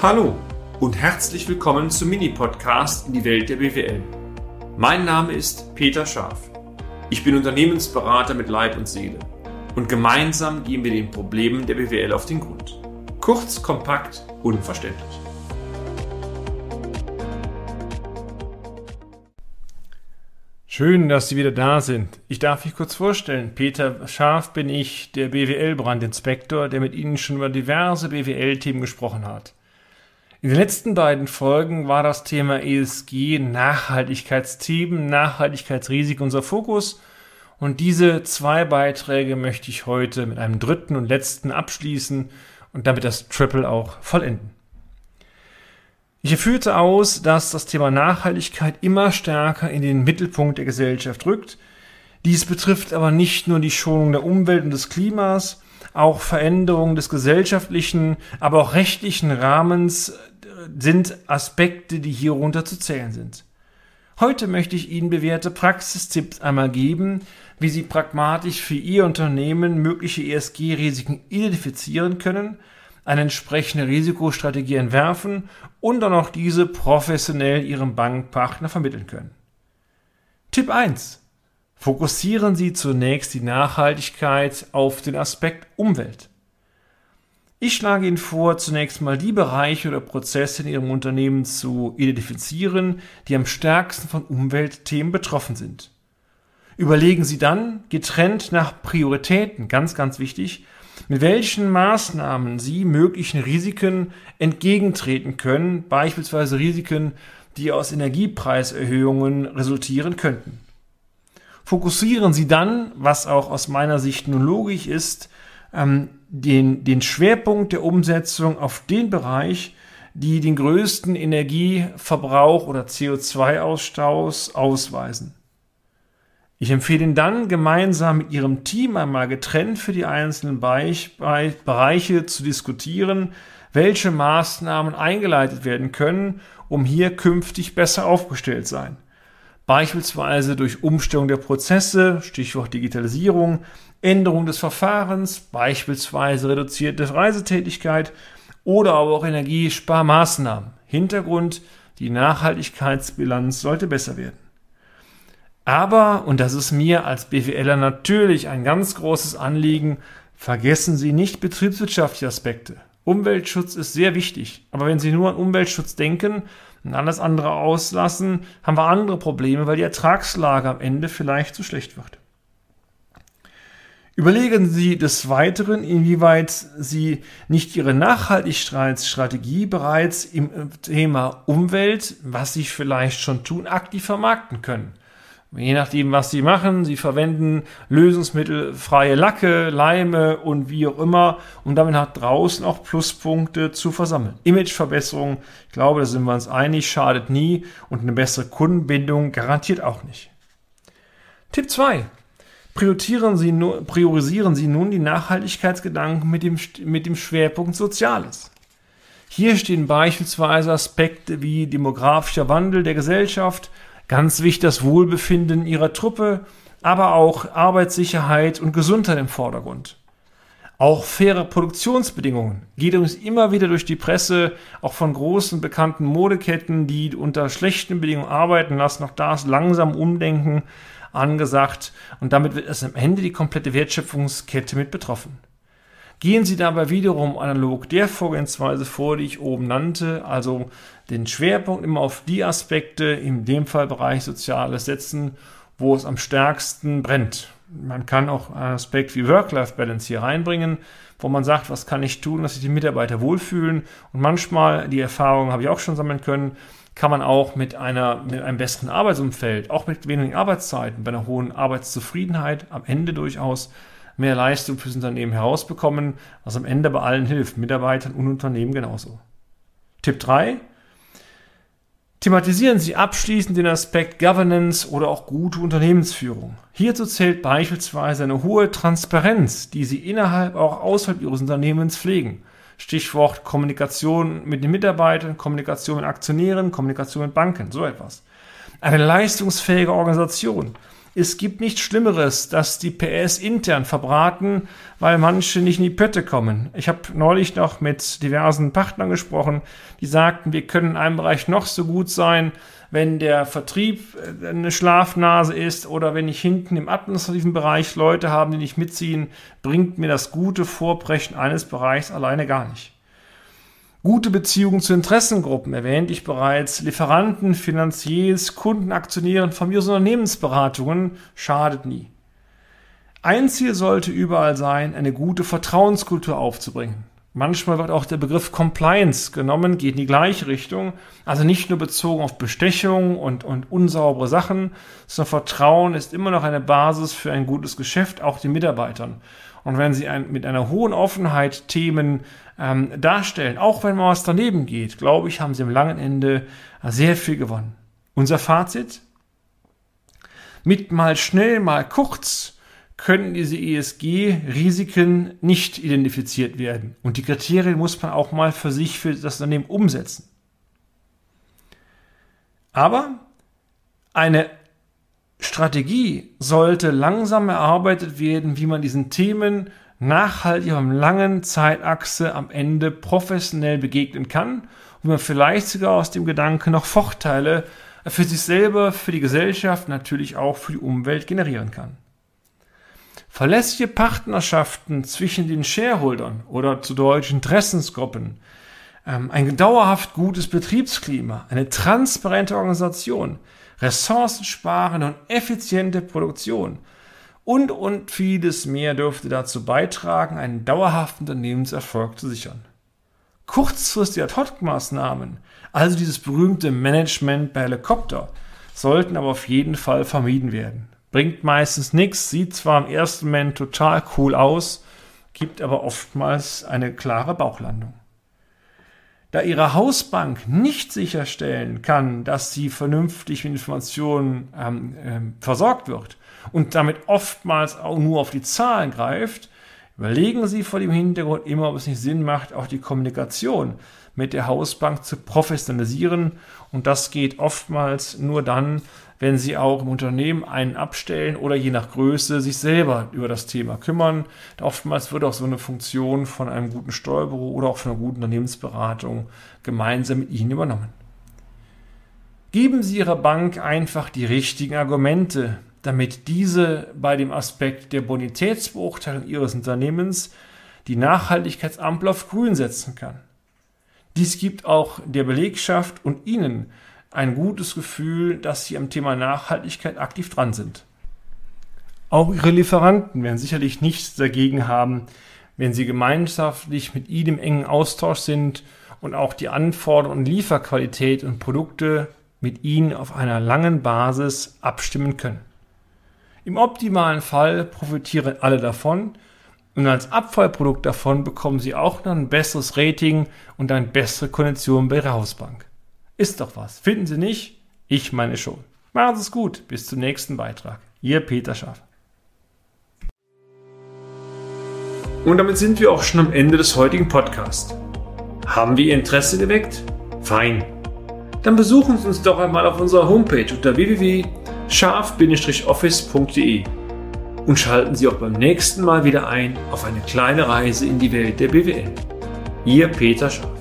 Hallo und herzlich willkommen zum Mini-Podcast in die Welt der BWL. Mein Name ist Peter Scharf. Ich bin Unternehmensberater mit Leib und Seele und gemeinsam gehen wir den Problemen der BWL auf den Grund. Kurz, kompakt, unverständlich. Schön, dass Sie wieder da sind. Ich darf mich kurz vorstellen. Peter Scharf bin ich, der BWL-Brandinspektor, der mit Ihnen schon über diverse BWL-Themen gesprochen hat. In den letzten beiden Folgen war das Thema ESG, Nachhaltigkeitsthemen, Nachhaltigkeitsrisiken unser Fokus. Und diese zwei Beiträge möchte ich heute mit einem dritten und letzten abschließen und damit das Triple auch vollenden. Ich führte aus, dass das Thema Nachhaltigkeit immer stärker in den Mittelpunkt der Gesellschaft rückt. Dies betrifft aber nicht nur die Schonung der Umwelt und des Klimas, auch Veränderungen des gesellschaftlichen, aber auch rechtlichen Rahmens sind Aspekte, die hierunter zu zählen sind. Heute möchte ich Ihnen bewährte Praxistipps einmal geben, wie Sie pragmatisch für Ihr Unternehmen mögliche ESG-Risiken identifizieren können, eine entsprechende Risikostrategie entwerfen und dann auch diese professionell Ihrem Bankpartner vermitteln können. Tipp 1. Fokussieren Sie zunächst die Nachhaltigkeit auf den Aspekt Umwelt. Ich schlage Ihnen vor, zunächst mal die Bereiche oder Prozesse in Ihrem Unternehmen zu identifizieren, die am stärksten von Umweltthemen betroffen sind. Überlegen Sie dann, getrennt nach Prioritäten, ganz, ganz wichtig, mit welchen Maßnahmen Sie möglichen Risiken entgegentreten können, beispielsweise Risiken, die aus Energiepreiserhöhungen resultieren könnten. Fokussieren Sie dann, was auch aus meiner Sicht nun logisch ist, ähm, den, den Schwerpunkt der Umsetzung auf den Bereich, die den größten Energieverbrauch oder CO2-Ausstoß ausweisen. Ich empfehle Ihnen dann gemeinsam mit Ihrem Team einmal getrennt für die einzelnen Bereiche zu diskutieren, welche Maßnahmen eingeleitet werden können, um hier künftig besser aufgestellt sein. Beispielsweise durch Umstellung der Prozesse, Stichwort Digitalisierung, Änderung des Verfahrens, beispielsweise reduzierte Reisetätigkeit oder aber auch Energiesparmaßnahmen. Hintergrund, die Nachhaltigkeitsbilanz sollte besser werden. Aber, und das ist mir als BWLer natürlich ein ganz großes Anliegen, vergessen Sie nicht betriebswirtschaftliche Aspekte. Umweltschutz ist sehr wichtig, aber wenn Sie nur an Umweltschutz denken und alles andere auslassen, haben wir andere Probleme, weil die Ertragslage am Ende vielleicht zu schlecht wird. Überlegen Sie des Weiteren, inwieweit Sie nicht Ihre Nachhaltigkeitsstrategie bereits im Thema Umwelt, was Sie vielleicht schon tun, aktiv vermarkten können. Je nachdem, was Sie machen, Sie verwenden lösungsmittelfreie Lacke, Leime und wie auch immer, um damit nach draußen auch Pluspunkte zu versammeln. Imageverbesserung, ich glaube, da sind wir uns einig, schadet nie und eine bessere Kundenbindung garantiert auch nicht. Tipp 2. Priorisieren Sie, priorisieren Sie nun die Nachhaltigkeitsgedanken mit dem, mit dem Schwerpunkt Soziales. Hier stehen beispielsweise Aspekte wie demografischer Wandel der Gesellschaft, ganz wichtig das Wohlbefinden Ihrer Truppe, aber auch Arbeitssicherheit und Gesundheit im Vordergrund. Auch faire Produktionsbedingungen geht uns immer wieder durch die Presse, auch von großen bekannten Modeketten, die unter schlechten Bedingungen arbeiten lassen. Auch da ist langsam Umdenken angesagt und damit wird es am Ende die komplette Wertschöpfungskette mit betroffen. Gehen Sie dabei wiederum analog der Vorgehensweise vor, die ich oben nannte, also den Schwerpunkt immer auf die Aspekte, in dem Fall Bereich Soziales setzen, wo es am stärksten brennt. Man kann auch einen Aspekt wie Work-Life-Balance hier reinbringen, wo man sagt, was kann ich tun, dass sich die Mitarbeiter wohlfühlen. Und manchmal, die Erfahrung habe ich auch schon sammeln können, kann man auch mit, einer, mit einem besseren Arbeitsumfeld, auch mit wenigen Arbeitszeiten, bei einer hohen Arbeitszufriedenheit am Ende durchaus mehr Leistung fürs Unternehmen herausbekommen, was am Ende bei allen hilft, Mitarbeitern und Unternehmen genauso. Tipp 3. Thematisieren Sie abschließend den Aspekt Governance oder auch gute Unternehmensführung. Hierzu zählt beispielsweise eine hohe Transparenz, die Sie innerhalb auch außerhalb Ihres Unternehmens pflegen. Stichwort Kommunikation mit den Mitarbeitern, Kommunikation mit Aktionären, Kommunikation mit Banken, so etwas. Eine leistungsfähige Organisation. Es gibt nichts Schlimmeres, dass die PS intern verbraten, weil manche nicht in die Pötte kommen. Ich habe neulich noch mit diversen Partnern gesprochen, die sagten, wir können in einem Bereich noch so gut sein, wenn der Vertrieb äh, eine Schlafnase ist oder wenn ich hinten im administrativen Bereich Leute habe, die nicht mitziehen, bringt mir das gute Vorbrechen eines Bereichs alleine gar nicht. Gute Beziehungen zu Interessengruppen erwähnte ich bereits. Lieferanten, Finanziers, Kunden, Aktionären, und Unternehmensberatungen schadet nie. Ein Ziel sollte überall sein, eine gute Vertrauenskultur aufzubringen. Manchmal wird auch der Begriff Compliance genommen, geht in die gleiche Richtung. Also nicht nur bezogen auf Bestechung und, und unsaubere Sachen, sondern Vertrauen ist immer noch eine Basis für ein gutes Geschäft, auch den Mitarbeitern. Und wenn Sie ein, mit einer hohen Offenheit Themen ähm, darstellen, auch wenn mal was daneben geht, glaube ich, haben Sie am langen Ende sehr viel gewonnen. Unser Fazit? Mit mal schnell, mal kurz können diese ESG-Risiken nicht identifiziert werden. Und die Kriterien muss man auch mal für sich, für das Unternehmen umsetzen. Aber eine Strategie sollte langsam erarbeitet werden, wie man diesen Themen nachhaltig auf einer langen Zeitachse am Ende professionell begegnen kann und man vielleicht sogar aus dem Gedanken noch Vorteile für sich selber, für die Gesellschaft, natürlich auch für die Umwelt generieren kann. Verlässliche Partnerschaften zwischen den Shareholdern oder zu deutschen Interessensgruppen, ähm, ein dauerhaft gutes Betriebsklima, eine transparente Organisation, ressourcensparende und effiziente Produktion und, und vieles mehr dürfte dazu beitragen, einen dauerhaften Unternehmenserfolg zu sichern. Kurzfristige Ad-Hoc-Maßnahmen, also dieses berühmte Management bei Helikopter, sollten aber auf jeden Fall vermieden werden. Bringt meistens nichts, sieht zwar im ersten Moment total cool aus, gibt aber oftmals eine klare Bauchlandung. Da Ihre Hausbank nicht sicherstellen kann, dass sie vernünftig mit Informationen ähm, ähm, versorgt wird und damit oftmals auch nur auf die Zahlen greift, überlegen Sie vor dem Hintergrund immer, ob es nicht Sinn macht, auch die Kommunikation mit der Hausbank zu professionalisieren. Und das geht oftmals nur dann, wenn sie auch im Unternehmen einen abstellen oder je nach Größe sich selber über das Thema kümmern. Oftmals wird auch so eine Funktion von einem guten Steuerbüro oder auch von einer guten Unternehmensberatung gemeinsam mit Ihnen übernommen. Geben Sie Ihrer Bank einfach die richtigen Argumente, damit diese bei dem Aspekt der Bonitätsbeurteilung Ihres Unternehmens die Nachhaltigkeitsampel auf grün setzen kann. Dies gibt auch der Belegschaft und Ihnen ein gutes Gefühl, dass sie am Thema Nachhaltigkeit aktiv dran sind. Auch ihre Lieferanten werden sicherlich nichts dagegen haben, wenn sie gemeinschaftlich mit ihnen im engen Austausch sind und auch die Anforderungen Lieferqualität und Produkte mit ihnen auf einer langen Basis abstimmen können. Im optimalen Fall profitieren alle davon und als Abfallprodukt davon bekommen sie auch noch ein besseres Rating und eine bessere Kondition bei ihrer Hausbank. Ist doch was. Finden Sie nicht? Ich meine schon. Machen Sie es gut. Bis zum nächsten Beitrag. Ihr Peter Schaff. Und damit sind wir auch schon am Ende des heutigen Podcasts. Haben wir Ihr Interesse geweckt? Fein. Dann besuchen Sie uns doch einmal auf unserer Homepage unter www.scharf-office.de und schalten Sie auch beim nächsten Mal wieder ein auf eine kleine Reise in die Welt der BWL. Ihr Peter Scharf.